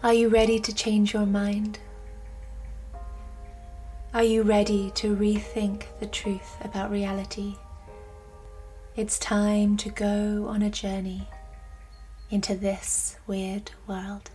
Are you ready to change your mind? Are you ready to rethink the truth about reality? It's time to go on a journey into this weird world.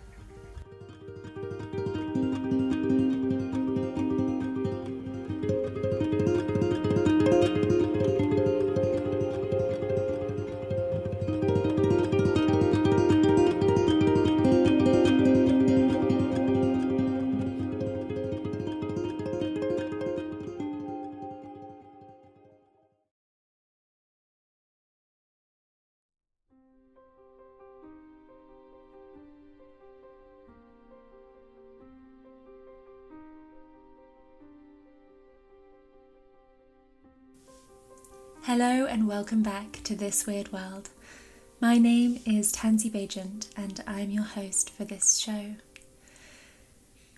Hello and welcome back to This Weird World. My name is Tansy Bajent and I'm your host for this show.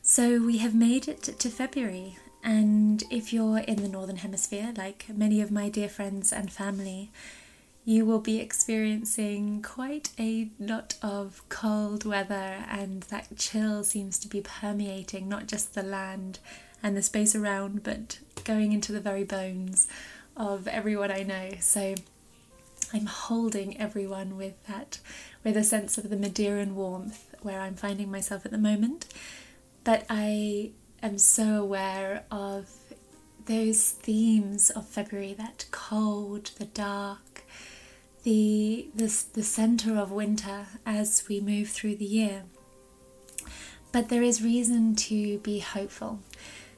So, we have made it to February, and if you're in the Northern Hemisphere, like many of my dear friends and family, you will be experiencing quite a lot of cold weather, and that chill seems to be permeating not just the land and the space around, but going into the very bones of everyone I know. So I'm holding everyone with that, with a sense of the Madeiran warmth where I'm finding myself at the moment. But I am so aware of those themes of February that cold, the dark, the, the, the center of winter as we move through the year. But there is reason to be hopeful.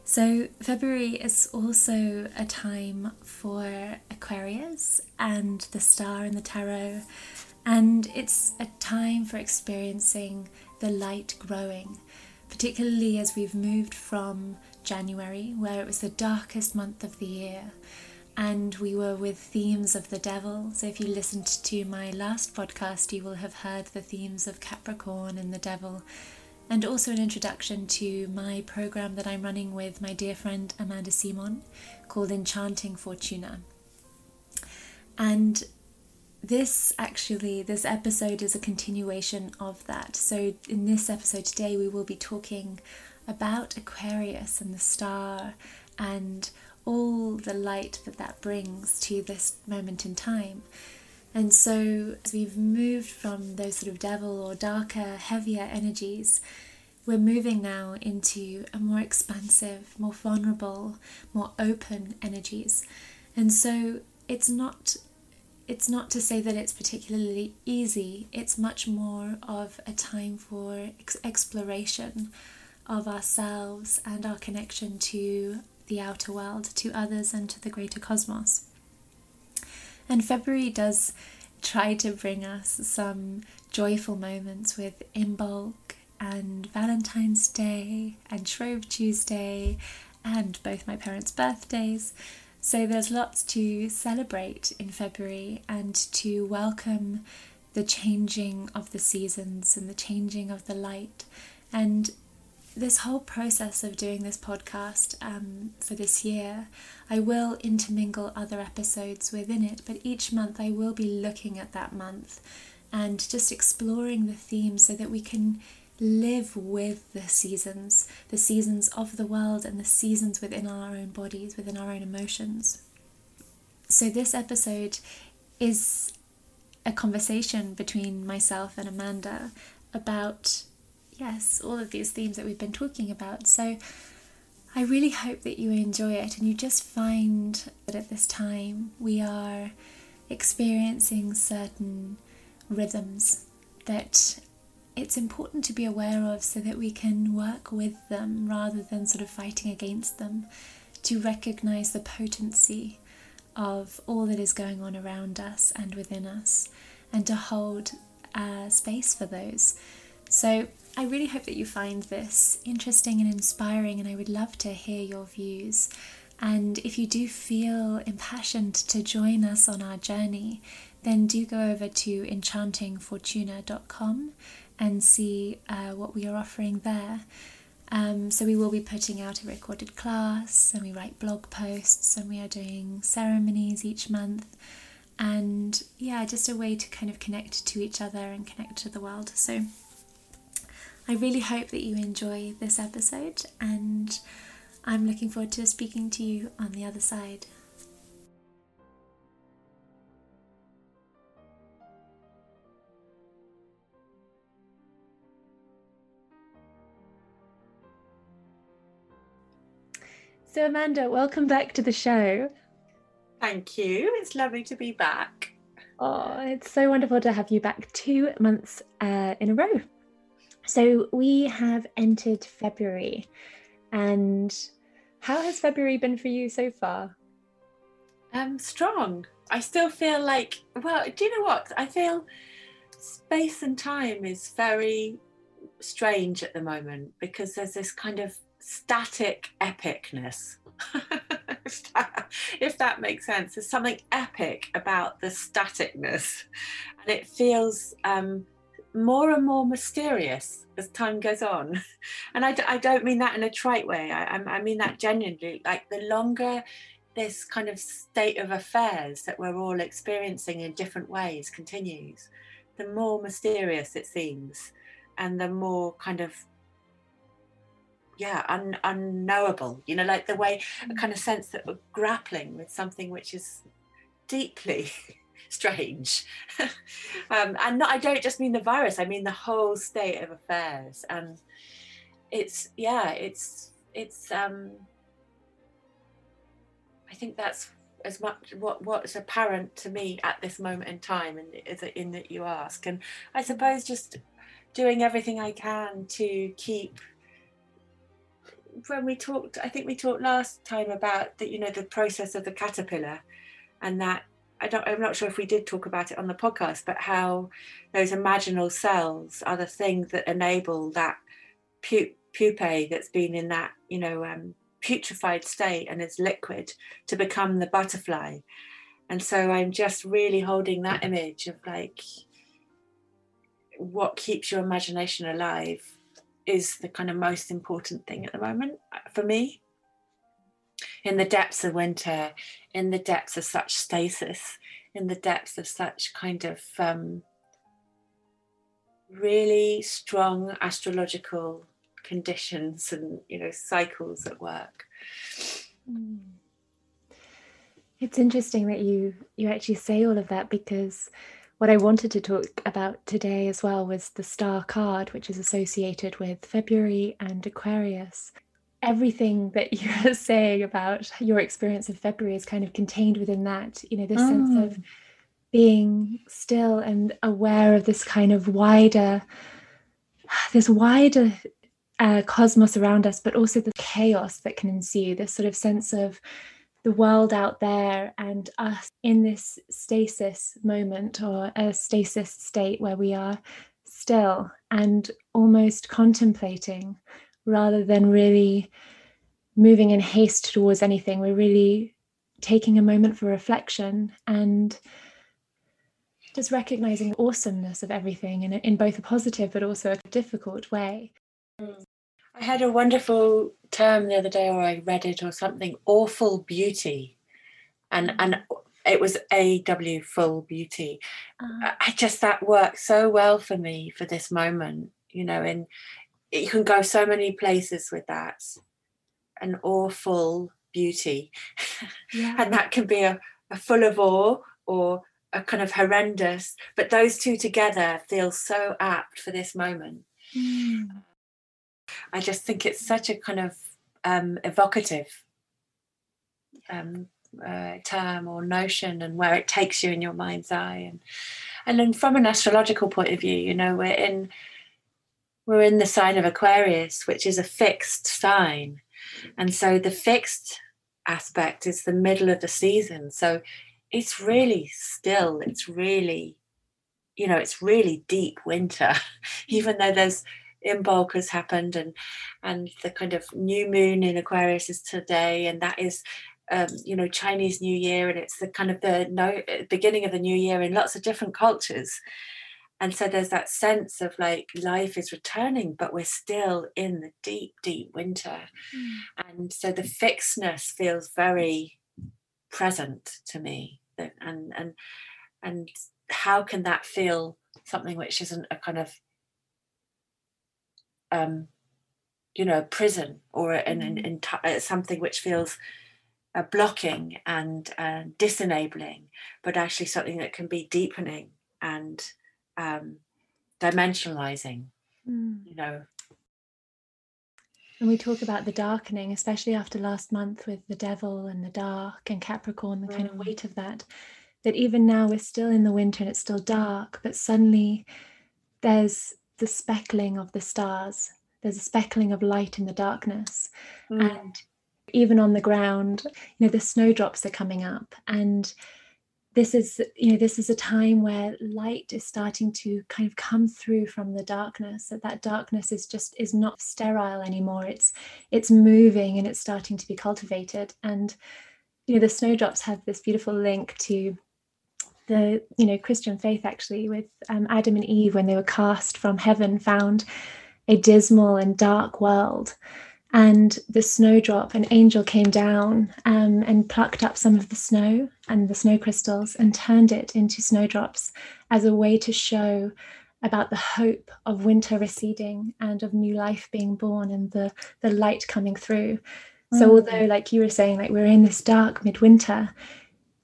So, February is also a time for Aquarius and the star in the tarot, and it's a time for experiencing the light growing, particularly as we've moved from January, where it was the darkest month of the year, and we were with themes of the devil. So, if you listened to my last podcast, you will have heard the themes of Capricorn and the devil and also an introduction to my program that I'm running with my dear friend Amanda Simon called Enchanting Fortuna. And this actually, this episode is a continuation of that. So, in this episode today, we will be talking about Aquarius and the star and all the light that that brings to this moment in time. And so, as we've moved from those sort of devil or darker, heavier energies, we're moving now into a more expansive, more vulnerable, more open energies. And so, it's not it's not to say that it's particularly easy, it's much more of a time for ex- exploration of ourselves and our connection to the outer world, to others, and to the greater cosmos. And February does try to bring us some joyful moments with Imbolc and Valentine's Day and Shrove Tuesday and both my parents' birthdays. So there's lots to celebrate in February and to welcome the changing of the seasons and the changing of the light. And this whole process of doing this podcast um, for this year, I will intermingle other episodes within it, but each month I will be looking at that month and just exploring the theme so that we can live with the seasons, the seasons of the world and the seasons within our own bodies, within our own emotions. So, this episode is a conversation between myself and Amanda about yes, all of these themes that we've been talking about. So I really hope that you enjoy it and you just find that at this time we are experiencing certain rhythms that it's important to be aware of so that we can work with them rather than sort of fighting against them, to recognize the potency of all that is going on around us and within us, and to hold uh, space for those. So, I really hope that you find this interesting and inspiring, and I would love to hear your views. And if you do feel impassioned to join us on our journey, then do go over to enchantingfortuna.com and see uh, what we are offering there. Um, so, we will be putting out a recorded class, and we write blog posts, and we are doing ceremonies each month. And yeah, just a way to kind of connect to each other and connect to the world. So, I really hope that you enjoy this episode, and I'm looking forward to speaking to you on the other side. So, Amanda, welcome back to the show. Thank you. It's lovely to be back. Oh, it's so wonderful to have you back two months uh, in a row. So, we have entered February, and how has February been for you so far? Um, strong. I still feel like, well, do you know what? I feel space and time is very strange at the moment because there's this kind of static epicness. if, that, if, that, makes sense, there's something epic about the staticness, and it feels um, more and more mysterious as time goes on. And I, I don't mean that in a trite way. I, I mean that genuinely. Like the longer this kind of state of affairs that we're all experiencing in different ways continues, the more mysterious it seems, and the more kind of yeah un, unknowable you know like the way a mm. kind of sense that we're grappling with something which is deeply strange. Um, and not, i don't just mean the virus i mean the whole state of affairs. And it's yeah it's it's um i think that's as much what what's apparent to me at this moment in time and is in that you ask. And i suppose just doing everything i can to keep when we talked, I think we talked last time about that, you know, the process of the caterpillar and that I don't, I'm not sure if we did talk about it on the podcast, but how those imaginal cells are the things that enable that pu- pupae that's been in that, you know, um, putrefied state and is liquid to become the butterfly. And so I'm just really holding that image of like what keeps your imagination alive is the kind of most important thing at the moment uh, for me. In the depths of winter, in the depths of such stasis, in the depths of such kind of um, really strong astrological conditions and you know cycles at work. Mm. It's interesting that you you actually say all of that because what I wanted to talk about today as well was the star card, which is associated with February and Aquarius. Everything that you're saying about your experience of February is kind of contained within that, you know, this sense of mm. being still and aware of this kind of wider, this wider uh, cosmos around us, but also the chaos that can ensue, this sort of sense of the world out there and us in this stasis moment or a stasis state where we are still and almost contemplating rather than really moving in haste towards anything. We're really taking a moment for reflection and just recognizing the awesomeness of everything in, in both a positive but also a difficult way. I had a wonderful term the other day, or I read it or something. Awful beauty, and and it was A W full beauty. Uh, I just that worked so well for me for this moment. You know, and you can go so many places with that. An awful beauty, yeah. and that can be a, a full of awe or a kind of horrendous. But those two together feel so apt for this moment. Mm. I just think it's such a kind of um, evocative um, uh, term or notion, and where it takes you in your mind's eye, and and then from an astrological point of view, you know, we're in we're in the sign of Aquarius, which is a fixed sign, and so the fixed aspect is the middle of the season. So it's really still. It's really you know it's really deep winter even though there's Imbolc has happened and and the kind of new moon in Aquarius is today and that is um, you know Chinese New Year and it's the kind of the no, beginning of the new year in lots of different cultures and so there's that sense of like life is returning but we're still in the deep deep winter mm. and so the fixedness feels very present to me and and and how can that feel something which isn't a kind of um, you know, a prison or an, an, an, uh, something which feels uh, blocking and uh, disenabling, but actually something that can be deepening and um, dimensionalizing, mm. you know. And we talk about the darkening, especially after last month with the devil and the dark and Capricorn, the mm. kind of mm. weight of that. That even now we're still in the winter and it's still dark, but suddenly there's the speckling of the stars there's a speckling of light in the darkness mm. and even on the ground you know the snowdrops are coming up and this is you know this is a time where light is starting to kind of come through from the darkness that that darkness is just is not sterile anymore it's it's moving and it's starting to be cultivated and you know the snowdrops have this beautiful link to the you know christian faith actually with um, adam and eve when they were cast from heaven found a dismal and dark world. And the snowdrop, an angel came down um, and plucked up some of the snow and the snow crystals and turned it into snowdrops as a way to show about the hope of winter receding and of new life being born and the, the light coming through. So, mm. although, like you were saying, like we're in this dark midwinter,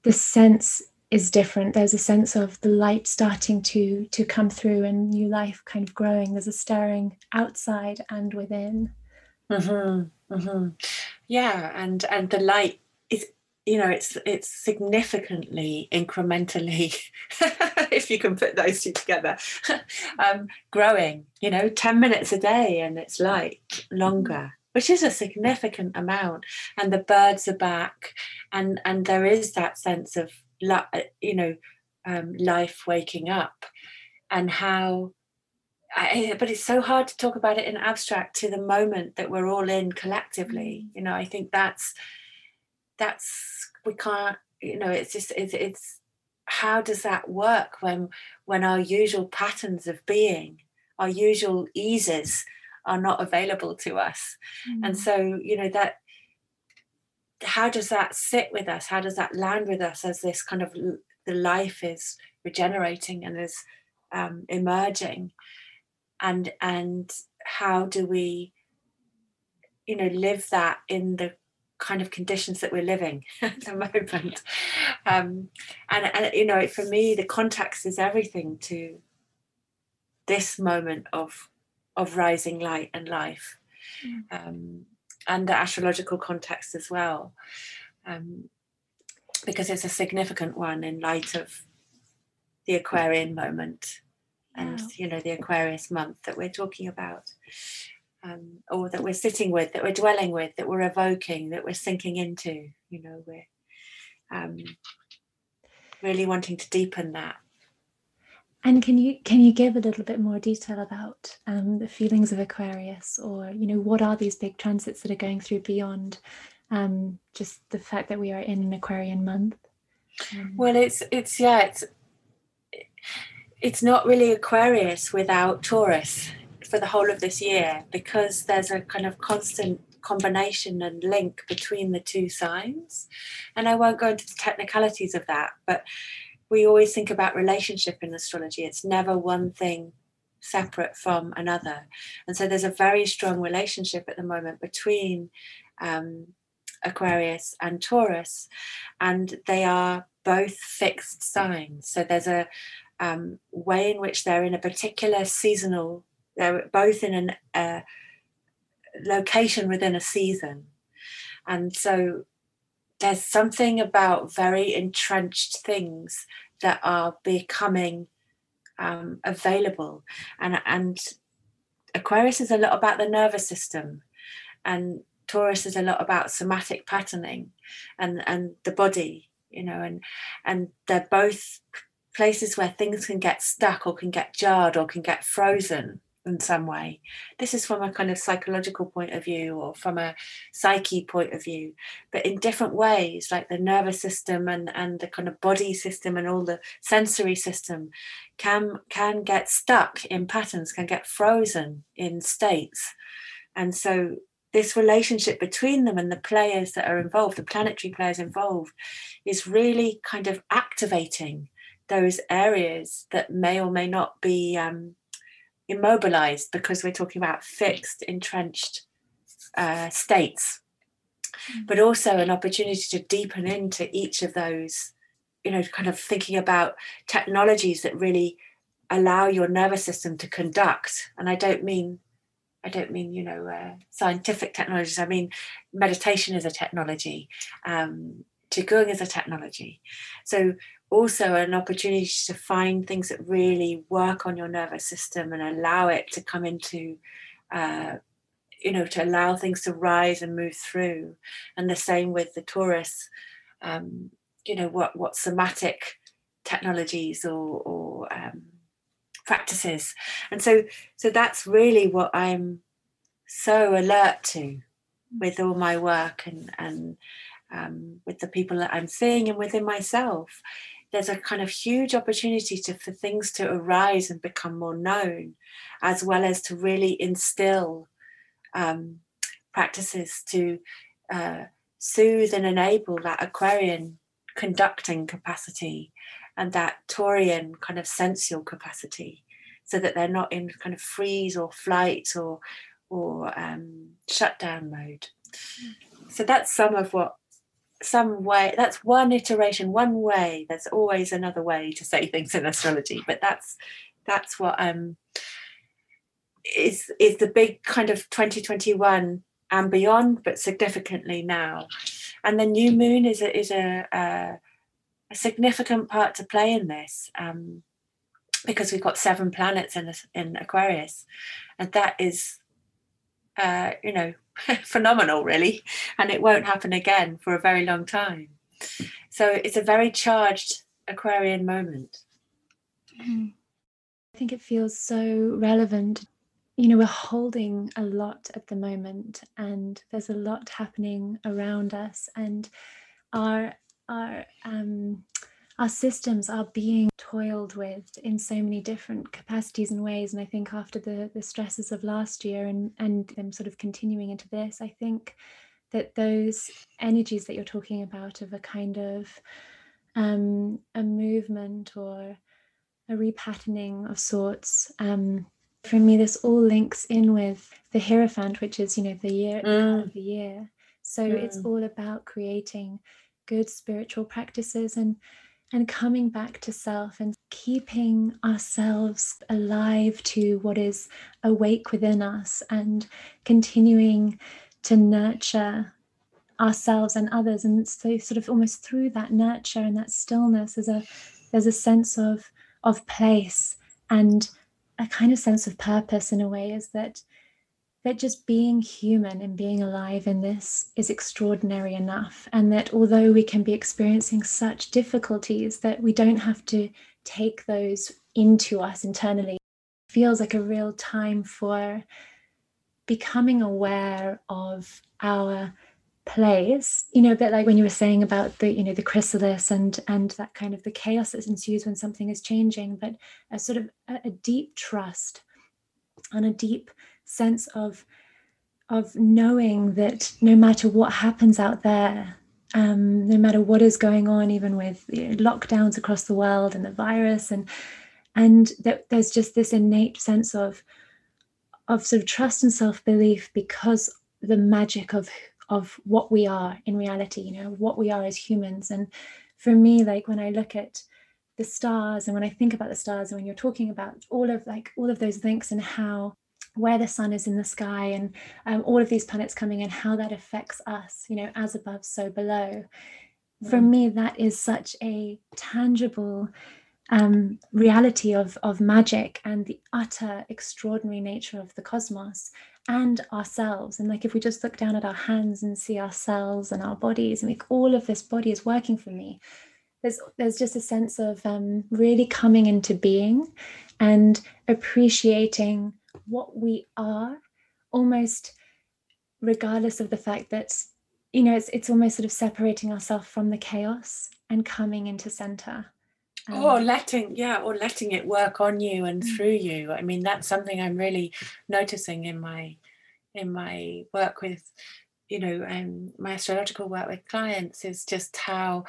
the sense is different there's a sense of the light starting to to come through and new life kind of growing there's a stirring outside and within mm-hmm, mm-hmm. yeah and and the light is you know it's it's significantly incrementally if you can put those two together um, growing you know 10 minutes a day and it's light longer which is a significant amount and the birds are back and and there is that sense of you know um, life waking up and how I, but it's so hard to talk about it in abstract to the moment that we're all in collectively mm. you know i think that's that's we can't you know it's just it's, it's how does that work when when our usual patterns of being our usual eases are not available to us mm. and so you know that how does that sit with us? How does that land with us as this kind of the life is regenerating and is um, emerging, and and how do we, you know, live that in the kind of conditions that we're living at the moment? Um, and and you know, for me, the context is everything to this moment of of rising light and life. Mm. Um, and the astrological context as well, um, because it's a significant one in light of the Aquarian moment and you know the Aquarius month that we're talking about. Um, or that we're sitting with, that we're dwelling with, that we're evoking, that we're sinking into. You know, we're um, really wanting to deepen that and can you can you give a little bit more detail about um, the feelings of Aquarius, or you know what are these big transits that are going through beyond um, just the fact that we are in an Aquarian month? Um, well, it's it's yeah, it's it's not really Aquarius without Taurus for the whole of this year because there's a kind of constant combination and link between the two signs, and I won't go into the technicalities of that, but we always think about relationship in astrology. It's never one thing separate from another. And so there's a very strong relationship at the moment between um, Aquarius and Taurus, and they are both fixed signs. So there's a um, way in which they're in a particular seasonal, they're both in a uh, location within a season. And so there's something about very entrenched things that are becoming um, available and and aquarius is a lot about the nervous system and taurus is a lot about somatic patterning and and the body you know and and they're both places where things can get stuck or can get jarred or can get frozen in some way. This is from a kind of psychological point of view or from a psyche point of view, but in different ways, like the nervous system and, and the kind of body system and all the sensory system can can get stuck in patterns, can get frozen in states. And so this relationship between them and the players that are involved, the planetary players involved, is really kind of activating those areas that may or may not be um, immobilized because we're talking about fixed, entrenched uh, states, mm. but also an opportunity to deepen into each of those, you know, kind of thinking about technologies that really allow your nervous system to conduct. And I don't mean I don't mean, you know, uh, scientific technologies. I mean, meditation is a technology. Um, Qigong is a technology. So also an opportunity to find things that really work on your nervous system and allow it to come into uh, you know to allow things to rise and move through. And the same with the Taurus um, you know what what somatic technologies or, or um, practices. And so so that's really what i'm so alert to with all my work and and um, with the people that i'm seeing and within myself there's a kind of huge opportunity to for things to arise and become more known as well as to really instill um, practices to uh, soothe and enable that aquarian conducting capacity and that taurian kind of sensual capacity so that they're not in kind of freeze or flight or or um, shutdown mode. So that's some of what some way that's one iteration one way. There's always another way to say things in astrology but that's that's what um is is the big kind of 2021 and beyond but significantly now. And the new moon is a is a, a, a significant part to play in this um because we've got seven planets in in aquarius. And that is uh you know phenomenal, really, and it won't happen again for a very long time. So it's a very charged Aquarian moment. Mm-hmm. I think it feels so relevant. You know, we're holding a lot at the moment, and there's a lot happening around us, and our our um, our systems are being toiled with in so many different capacities and ways. And I think after the the stresses of last year and and them sort of continuing into this, I think that those energies that you're talking about of a kind of um, a movement or a repatterning of sorts. Um, for me, this all links in with the Hierophant, which is, you know, the year mm. of the year. So mm. it's all about creating good spiritual practices and and coming back to self and keeping ourselves alive to what is awake within us and continuing to nurture ourselves and others. And so sort of almost through that nurture and that stillness there's a there's a sense of of place and a kind of sense of purpose in a way is that that just being human and being alive in this is extraordinary enough and that although we can be experiencing such difficulties that we don't have to take those into us internally. It feels like a real time for becoming aware of our place. You know a bit like when you were saying about the you know the chrysalis and and that kind of the chaos that ensues when something is changing but a sort of a, a deep trust and a deep sense of of knowing that no matter what happens out there um, no matter what is going on even with you know, lockdowns across the world and the virus and and that there's just this innate sense of of sort of trust and self-belief because the magic of of what we are in reality you know what we are as humans. And for me like when i look at the stars and when i think about the stars and when you're talking about all of like all of those links and how where the sun is in the sky and um, all of these planets coming in, how that affects us, you know, as above, so below. Mm. For me, that is such a tangible um, reality of, of magic and the utter extraordinary nature of the cosmos and ourselves. And like if we just look down at our hands and see ourselves and our bodies, and like all of this body is working for me. There's, there's just a sense of um, really coming into being and appreciating what we are almost regardless of the fact that you know it's it's almost sort of separating ourselves from the chaos and coming into center um, or letting yeah or letting it work on you and mm. through you i mean that's something i'm really noticing in my in my work with you know um, my astrological work with clients is just how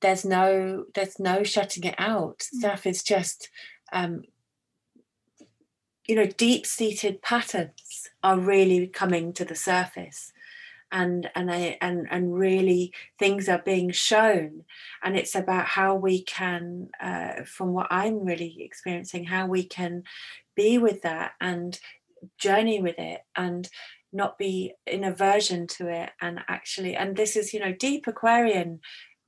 there's no there's no shutting it out mm. stuff is just um, you know deep seated patterns are really coming to the surface. And and I, and and really things are being shown. And it's about how we can uh, from what i'm really experiencing how we can be with that and journey with it and not be in aversion to it and actually and this is you know deep aquarian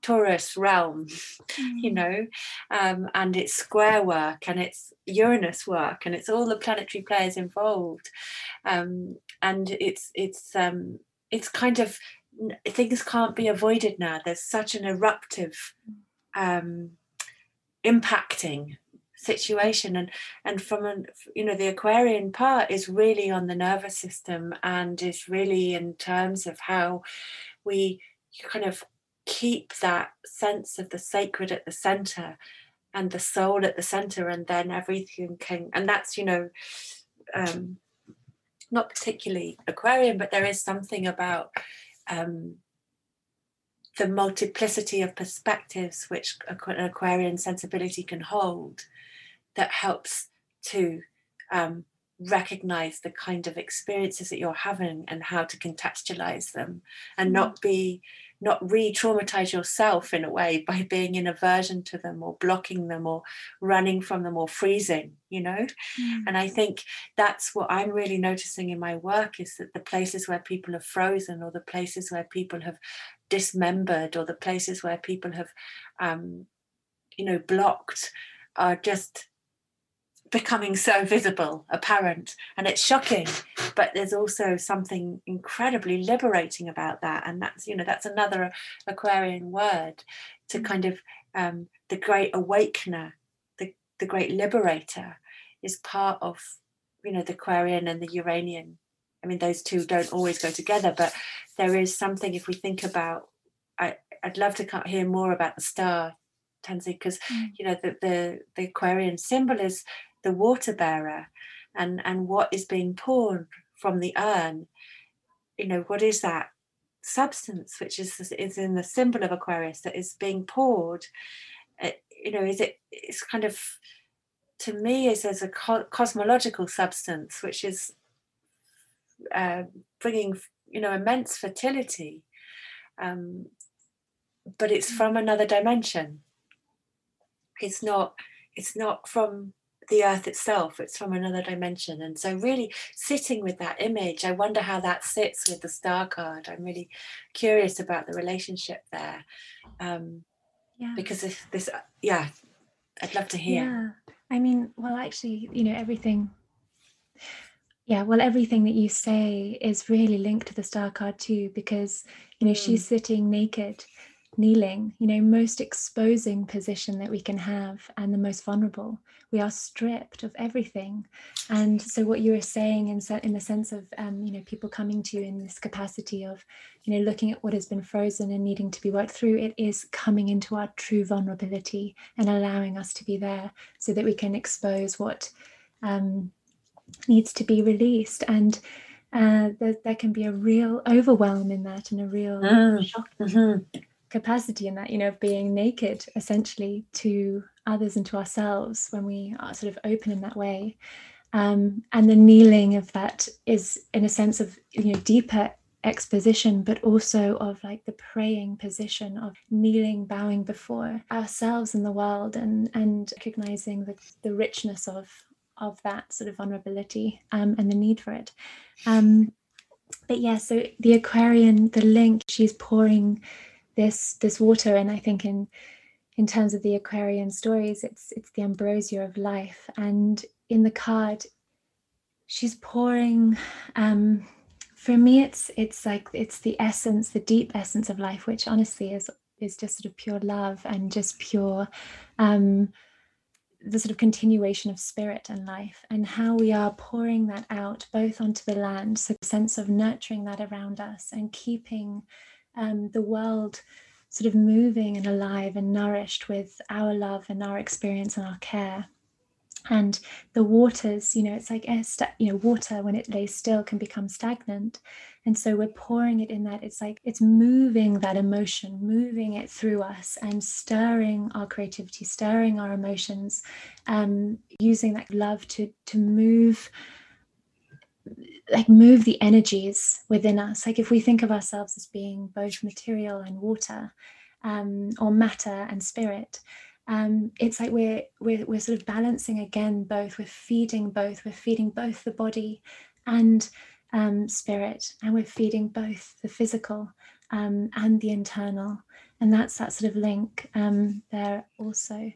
taurus realm mm. you know um, and it's square work and it's uranus work and it's all the planetary players involved um, and it's it's um, it's kind of things can't be avoided now there's such an eruptive um, impacting situation and and from an you know the aquarian part is really on the nervous system and is really in terms of how we kind of keep that sense of the sacred at the center and the soul at the center and then everything can and that's you know um not particularly aquarian but there is something about um the multiplicity of perspectives which an aquarian sensibility can hold that helps to um, recognize the kind of experiences that you're having and how to contextualize them and not mm-hmm. be not re-traumatize yourself in a way by being in aversion to them or blocking them or running from them or freezing you know mm. and i think that's what i'm really noticing in my work is that the places where people have frozen or the places where people have dismembered or the places where people have um, you know blocked are just becoming so visible, apparent, and it's shocking. But there's also something incredibly liberating about that, and that's you know that's another Aquarian word to mm. kind of um, the great awakener, the the great liberator, is part of you know the Aquarian and the Uranian. I mean, those two don't always go together, but there is something if we think about. I, I'd love to hear more about the star Tansy, because mm. you know the, the the Aquarian symbol is the water bearer and and what is being poured from the urn you know what is that substance which is is in the symbol of aquarius that is being poured uh, you know is it it's kind of to me is as a co- cosmological substance which is uh, bringing you know immense fertility um, but it's mm. from another dimension it's not it's not from the earth itself it's from another dimension and so really sitting with that image i wonder how that sits with the star card. I'm really curious about the relationship there um yeah. because if this yeah i'd love to hear. Yeah. I mean well actually you know everything yeah well everything that you say is really linked to the star card too because you know mm. she's sitting naked kneeling, you know, most exposing position that we can have and the most vulnerable. We are stripped of everything. And so what you were saying in, in the sense of, um, you know, people coming to you in this capacity of, you know, looking at what has been frozen and needing to be worked through, it is coming into our true vulnerability and allowing us to be there so that we can expose what um, needs to be released. And uh, there, there, can be a real overwhelm in that and a real mm. shock. Mm-hmm capacity in that, you know, of being naked essentially to others and to ourselves when we are sort of open in that way. Um, and the kneeling of that is in a sense of, you know, deeper exposition, but also of like the praying position of kneeling, bowing before ourselves and the world and and recognizing the, the richness of of that sort of vulnerability um, and the need for it. Um, but yeah, so the Aquarian, the link, she's pouring this this water and i think in in terms of the aquarian stories it's it's the ambrosia of life. And in the card she's pouring um for me it's it's like it's the essence the deep essence of life which honestly is is just sort of pure love and just pure um the sort of continuation of spirit and life and how we are pouring that out both onto the land so the sense of nurturing that around us and keeping um, the world sort of moving and alive and nourished with our love and our experience and our care. and the waters you know it's like you know water when it lays still can become stagnant and so we're pouring it in that it's like it's moving that emotion moving it through us and stirring our creativity stirring our emotions um using that love to to move like move the energies within us. Like if we think of ourselves as being both material and water um, or matter and spirit um, it's like we're, we're we're sort of balancing again both. We're feeding both. We're feeding both the body and um, spirit and we're feeding both the physical um, and the internal. And that's that sort of link um, there also.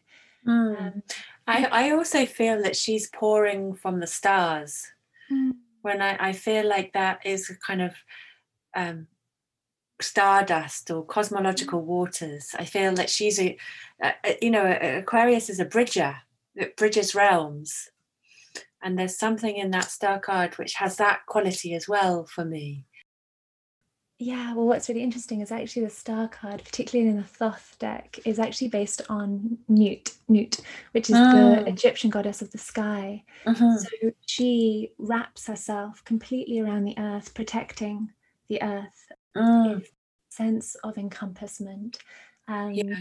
Mm. I, I also feel that she's pouring from the stars. Mm. When I, I feel like that is a kind of um, stardust or cosmological waters. I feel that she's a, a you know, Aquarius is a bridger that bridges realms. And there's something in that star card which has that quality as well for me. Yeah, well, what's really interesting is actually the star card, particularly in the Thoth deck, is actually based on Nut, Nut, which is mm. the Egyptian goddess of the sky. Mm-hmm. So she wraps herself completely around the earth, protecting the earth mm. sense of encompassment um, yeah.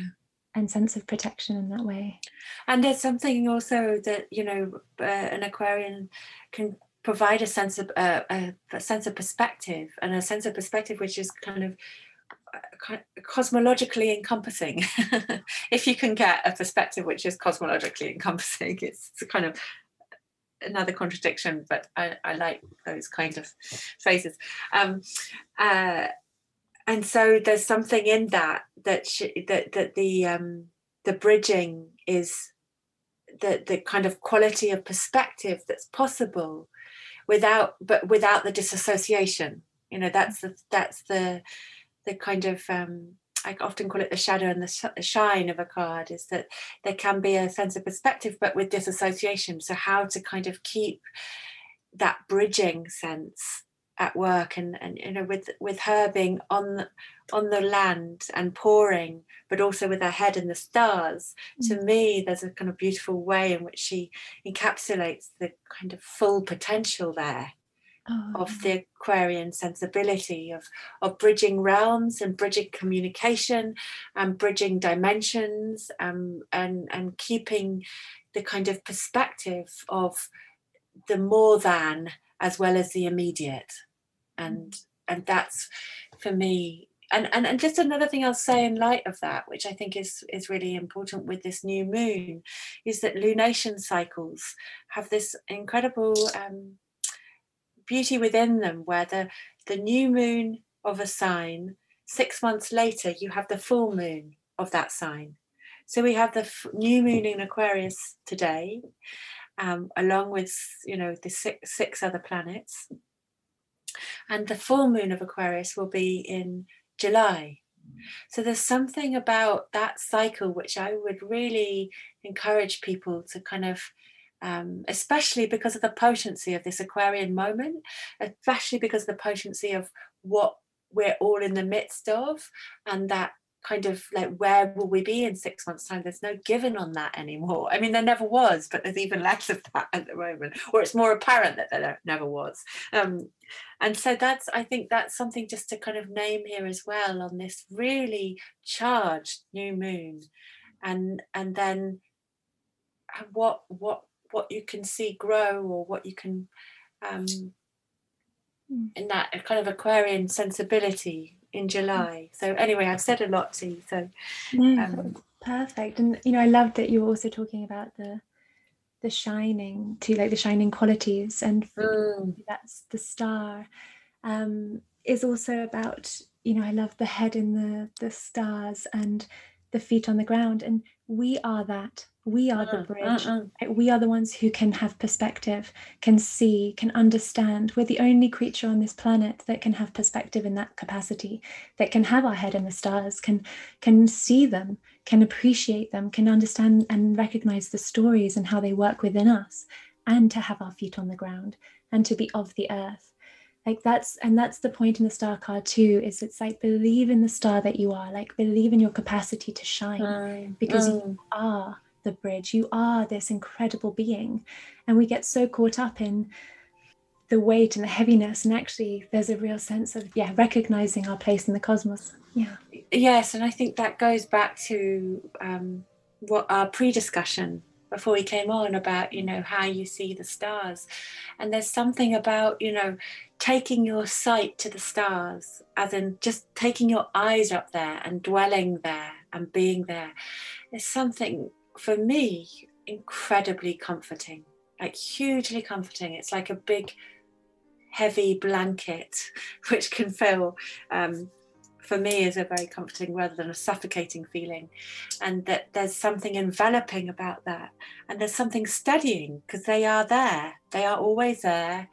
and sense of protection in that way. And there's something also that you know uh, an Aquarian can provide a sense of uh, a, a, sense of perspective and a sense of perspective which is kind of uh, cosmologically encompassing if you can get a perspective which is cosmologically encompassing it's, it's kind of another contradiction, but I, I like those kind of phrases. Um, uh, and so there's something in that that that that the um, the bridging is the the kind of quality of perspective that's possible without but without the disassociation. You know, that's the that's the the kind of um, I often call it the shadow and the shine of a card is that there can be a sense of perspective, but with disassociation. So, how to kind of keep that bridging sense at work and, and you know with with her being on on the land and pouring but also with her head in the stars mm-hmm. to mm. me there's a kind of beautiful way in which she encapsulates the kind of full potential there oh. of the Aquarian sensibility of, of bridging realms and bridging communication and bridging dimensions um, and, and keeping the kind of perspective of the more than as well as the immediate. And mm. and that's for me and, and and just another thing I'll say in light of that, which I think is is really important with this new moon, is that lunation cycles have this incredible um, beauty within them where the, the new moon of a sign, six months later, you have the full moon of that sign. So we have the f- new moon in Aquarius today, um, along with you know the six, six other planets, and the full moon of Aquarius will be in July. So there's something about that cycle which I would really encourage people to kind of um, especially because of the potency of this Aquarian moment, especially because of the potency of what we're all in the midst of, and that kind of like where will we be in six months time? There's no given on that anymore. I mean there never was but there's even less of that at the moment or it's more apparent that there never was. Um, and so that's i think that's something just to kind of name here as well on this really charged new moon. And and then what what what you can see grow or what you can um, hmm. in that kind of Aquarian sensibility in July. So anyway, I've said a lot to you. So no, um, perfect. And you know, I love that you were also talking about the the shining to like the shining qualities and mm. that's the star um is also about you know i love the head in the the stars and the feet on the ground and we are that we are the mm, bridge uh-uh. we are the ones who can have perspective can see can understand. We're the only creature on this planet that can have perspective in that capacity that can have our head in the stars can can see them can appreciate them can understand and recognize the stories and how they work within us and to have our feet on the ground and to be of the earth. Like that's and that's the point in the star card too is it's like believe in the star that you are like believe in your capacity to shine mm, because mm. you are the bridge. You are this incredible being. And we get so caught up in the weight and the heaviness. And actually, there's a real sense of, yeah, recognizing our place in the cosmos. Yeah. Yes. And I think that goes back to um, what our pre discussion before we came on about you know how you see the stars and there's something about you know taking your sight to the stars as in just taking your eyes up there and dwelling there and being there is something for me incredibly comforting like hugely comforting. It's like a big heavy blanket which can feel um, for me is a very comforting rather than a suffocating feeling. And that there's something enveloping about that. And there's something steadying because they are there. They are always there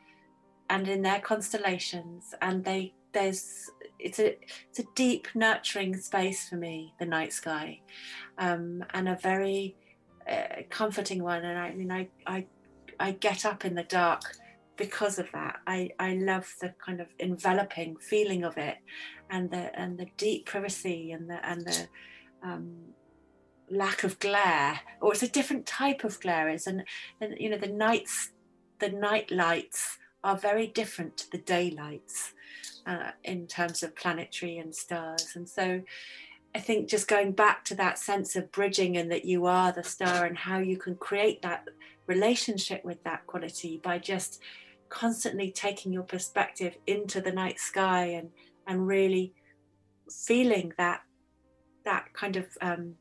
and in their constellations. And they there's it's a it's a deep nurturing space for me the night sky um, and a very uh, comforting one and i mean i i i get up in the dark because of that. I, I love the kind of enveloping feeling of it and the and the deep privacy and the and the um, lack of glare. Or it's a different type of glare. It's and you know the nights the night lights are very different to the daylights uh, in terms of planetary and stars. And so I think just going back to that sense of bridging and that you are the star and how you can create that relationship with that quality by just constantly taking your perspective into the night sky and and really feeling that that kind of um,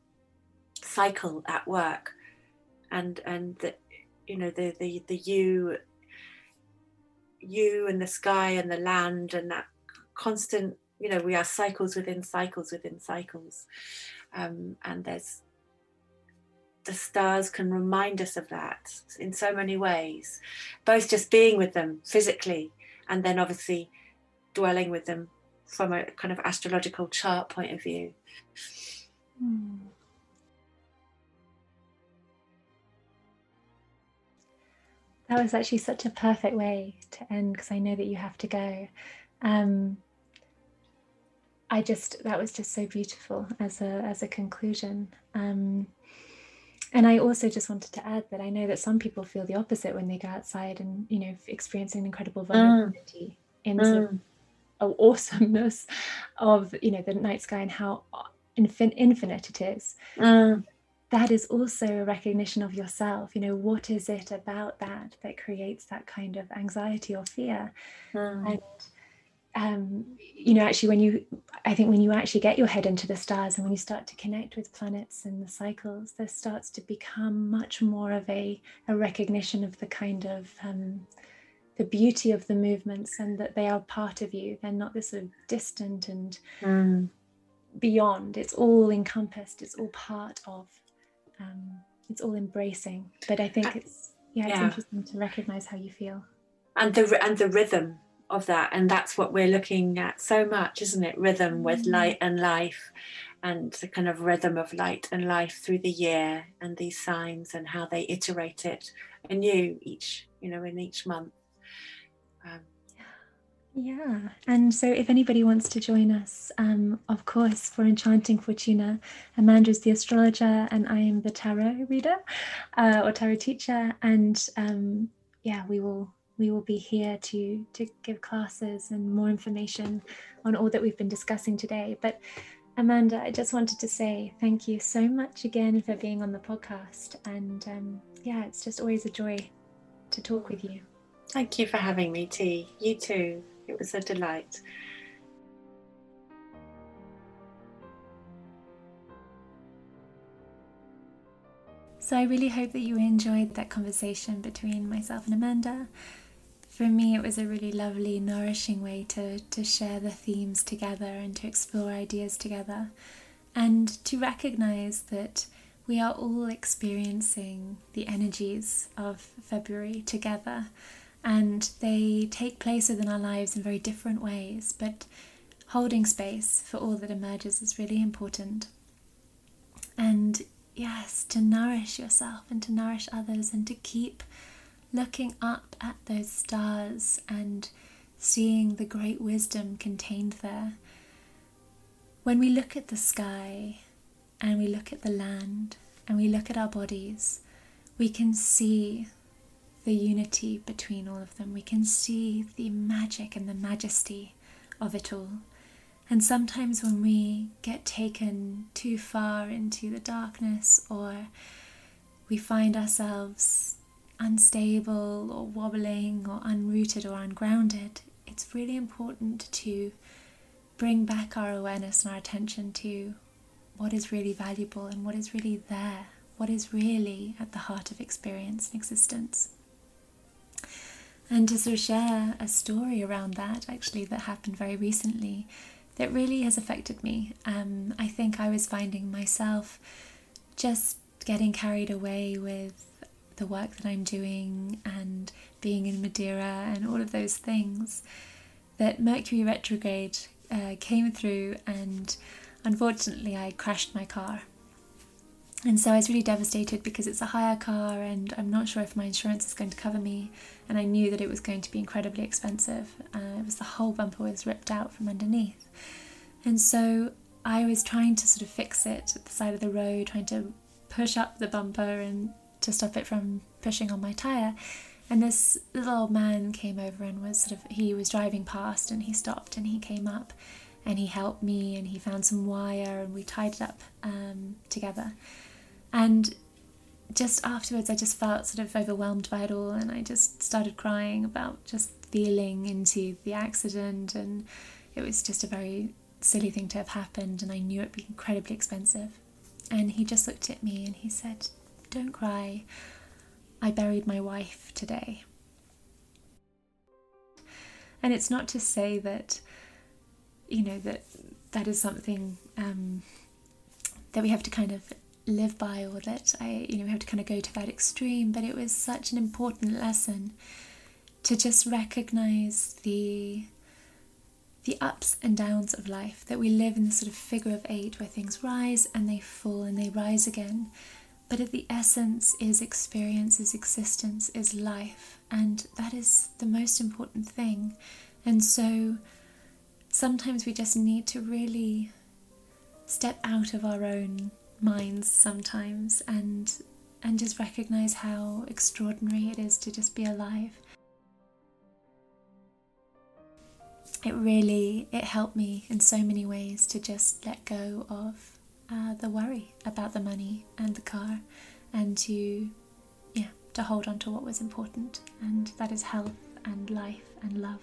cycle at work and and the you know the the the you you and the sky and the land and that constant you know we are cycles within cycles within cycles um, and there's the stars can remind us of that in so many ways, both just being with them physically and then obviously dwelling with them from a kind of astrological chart point of view. Hmm. That was actually such a perfect way to end because I know that you have to go. Um, I just that was just so beautiful as a as a conclusion. Um, and I also just wanted to add that I know that some people feel the opposite when they go outside and you know experiencing an incredible mm. vulnerability mm. in mm. the awesomeness of you know the night sky and how infin- infinite it is. Mm. That is also a recognition of yourself. You know, what is it about that that creates that kind of anxiety or fear? Mm. And um, you know, actually, when you, I think when you actually get your head into the stars and when you start to connect with planets and the cycles, this starts to become much more of a, a recognition of the kind of um, the beauty of the movements and that they are part of you. They're not this sort of distant and mm. beyond. It's all encompassed. It's all part of. Um, it's all embracing. But I think it's yeah, it's yeah. interesting to recognize how you feel. And the and the rhythm of that and that's what we're looking at so much isn't it rhythm with mm. light and life and the kind of rhythm of light and life through the year and these signs and how they iterate it anew each you know in each month um, yeah, and so if anybody wants to join us, um, of course, for Enchanting Fortuna, Amanda is the astrologer and I am the tarot reader uh, or tarot teacher. And um, yeah, we will we will be here to to give classes and more information on all that we've been discussing today. But amanda i just wanted to say thank you so much again for being on the podcast and um, yeah it's just always a joy to talk with you. Thank you for having me t. You too it was a delight. So I really hope that you enjoyed that conversation between myself and Amanda. For me, it was a really lovely, nourishing way to, to share the themes together and to explore ideas together, and to recognize that we are all experiencing the energies of February together, and they take place within our lives in very different ways, but holding space for all that emerges is really important. And yes, to nourish yourself and to nourish others and to keep looking up at those stars and seeing the great wisdom contained there. When we look at the sky and we look at the land, and we look at our bodies, we can see the unity between all of them. We can see the magic and the majesty of it all. And sometimes when we get taken too far into the darkness or we find ourselves unstable or wobbling or unrooted or ungrounded, it's really important to bring back our awareness and our attention to what is really valuable and what is really there, what is really at the heart of experience and existence. And to sort of share a story around that, actually, that happened very recently, that really has affected me. Um, I think I was finding myself just getting carried away with the work that I'm doing and being in Madeira and all of those things. That Mercury retrograde uh, came through, and unfortunately, I crashed my car. And so I was really devastated because it's a hire car, and I'm not sure if my insurance is going to cover me. And I knew that it was going to be incredibly expensive. Uh, it was the whole bumper was ripped out from underneath, and so I was trying to sort of fix it at the side of the road, trying to push up the bumper and to stop it from pushing on my tire. And this little old man came over and was sort of, he was driving past and he stopped and he came up and he helped me and he found some wire and we tied it up um, together. And just afterwards, I just felt sort of overwhelmed by it all and I just started crying about just feeling into the accident. And it was just a very silly thing to have happened and I knew it'd be incredibly expensive. And he just looked at me and he said, Don't cry. I buried my wife today. And it's not to say that, you know, that that is something um, that we have to kind of live by or that I, you know, we have to kind of go to that extreme, but it was such an important lesson to just recognize the the ups and downs of life that we live in this sort of figure of eight where things rise and they fall and they rise again but at the essence is experience, is existence, is life, and that is the most important thing. And so sometimes we just need to really step out of our own minds sometimes and and just recognize how extraordinary it is to just be alive. It really it helped me in so many ways to just let go of uh, the worry about the money and the car and to yeah to hold on to what was important and that is health and life and love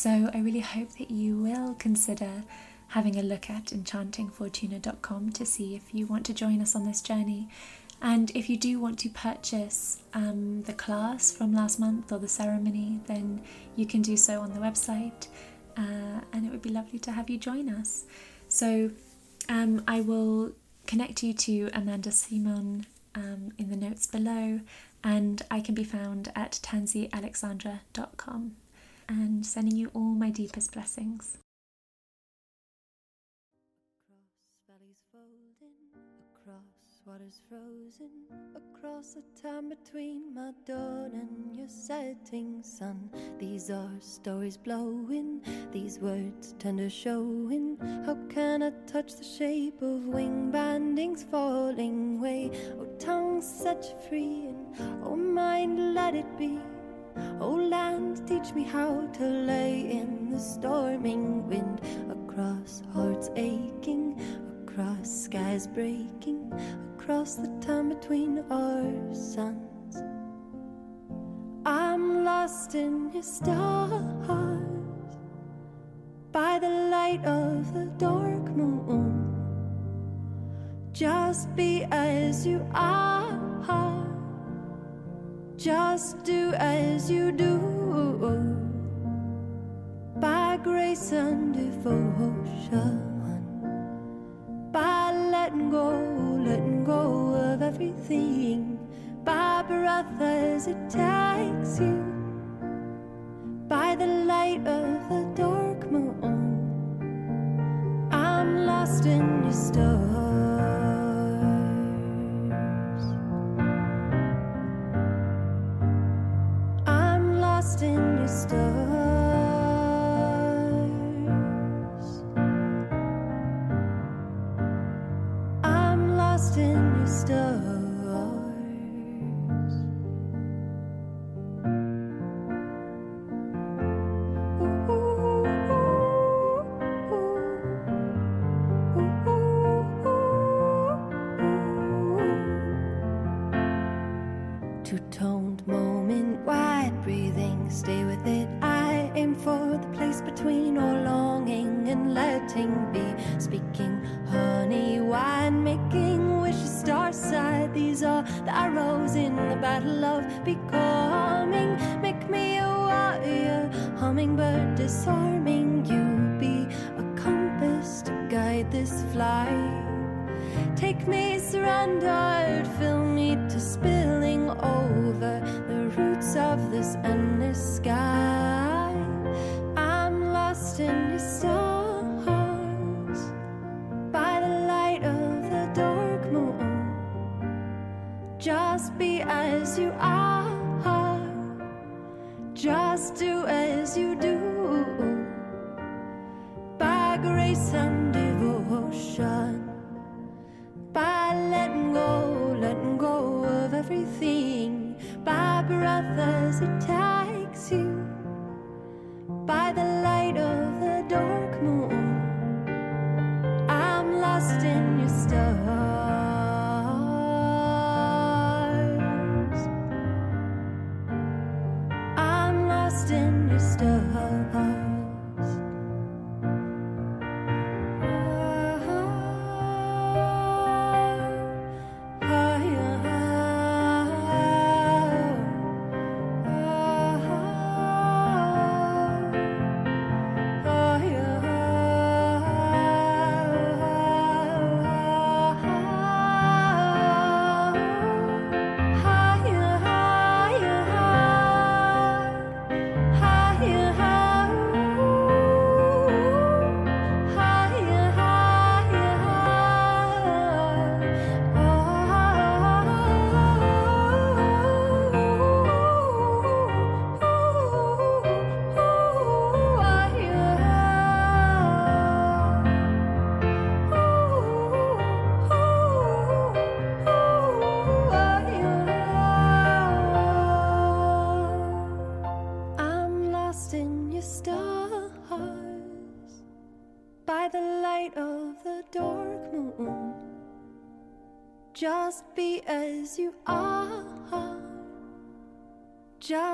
So, I really hope that you will consider having a look at enchantingfortuna.com to see if you want to join us on this journey and if you do want to purchase um, the class from last month or the ceremony, then you can do so on the website, uh, and it would be lovely to have you join us. So um, I will connect you to Amanda Simon um, in the notes below, and I can be found at tansyalexandra.com. And sending you all my deepest blessings. Water's frozen across the time between my dawn and your setting sun. These are stories blowing, these words tender showing. How can I touch the shape of wing bandings falling away? Oh, tongue set free, and oh, mind let it be. Oh, land, teach me how to lay in the storming wind across hearts aching, across skies breaking across the time between our suns. I'm lost in your stars by the light of the dark moon. Just be as you are, just do as you do. By grace and devotion by letting go, letting go of everything. By breath as it takes you, by the light of the dark moon. I'm lost in your stars. Two-toned moment, wide breathing, stay with it. I aim for the place between all longing and letting be. Speaking honey, wine, making wishes, star side. These are the arrows in the battle of becoming. Make me a warrior, hummingbird disarming. You be a compass to guide this flight. Take me surrendered, fill over the roots of this endless sky. I'm lost in your stars by the light of the dark moon. Just be as you are, just do as you do. By grace and By breath as it takes you, by the light of the dark moon. I'm lost in your stars.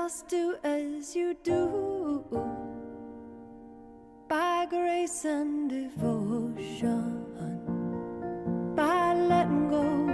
Just do as you do. By grace and devotion, by letting go,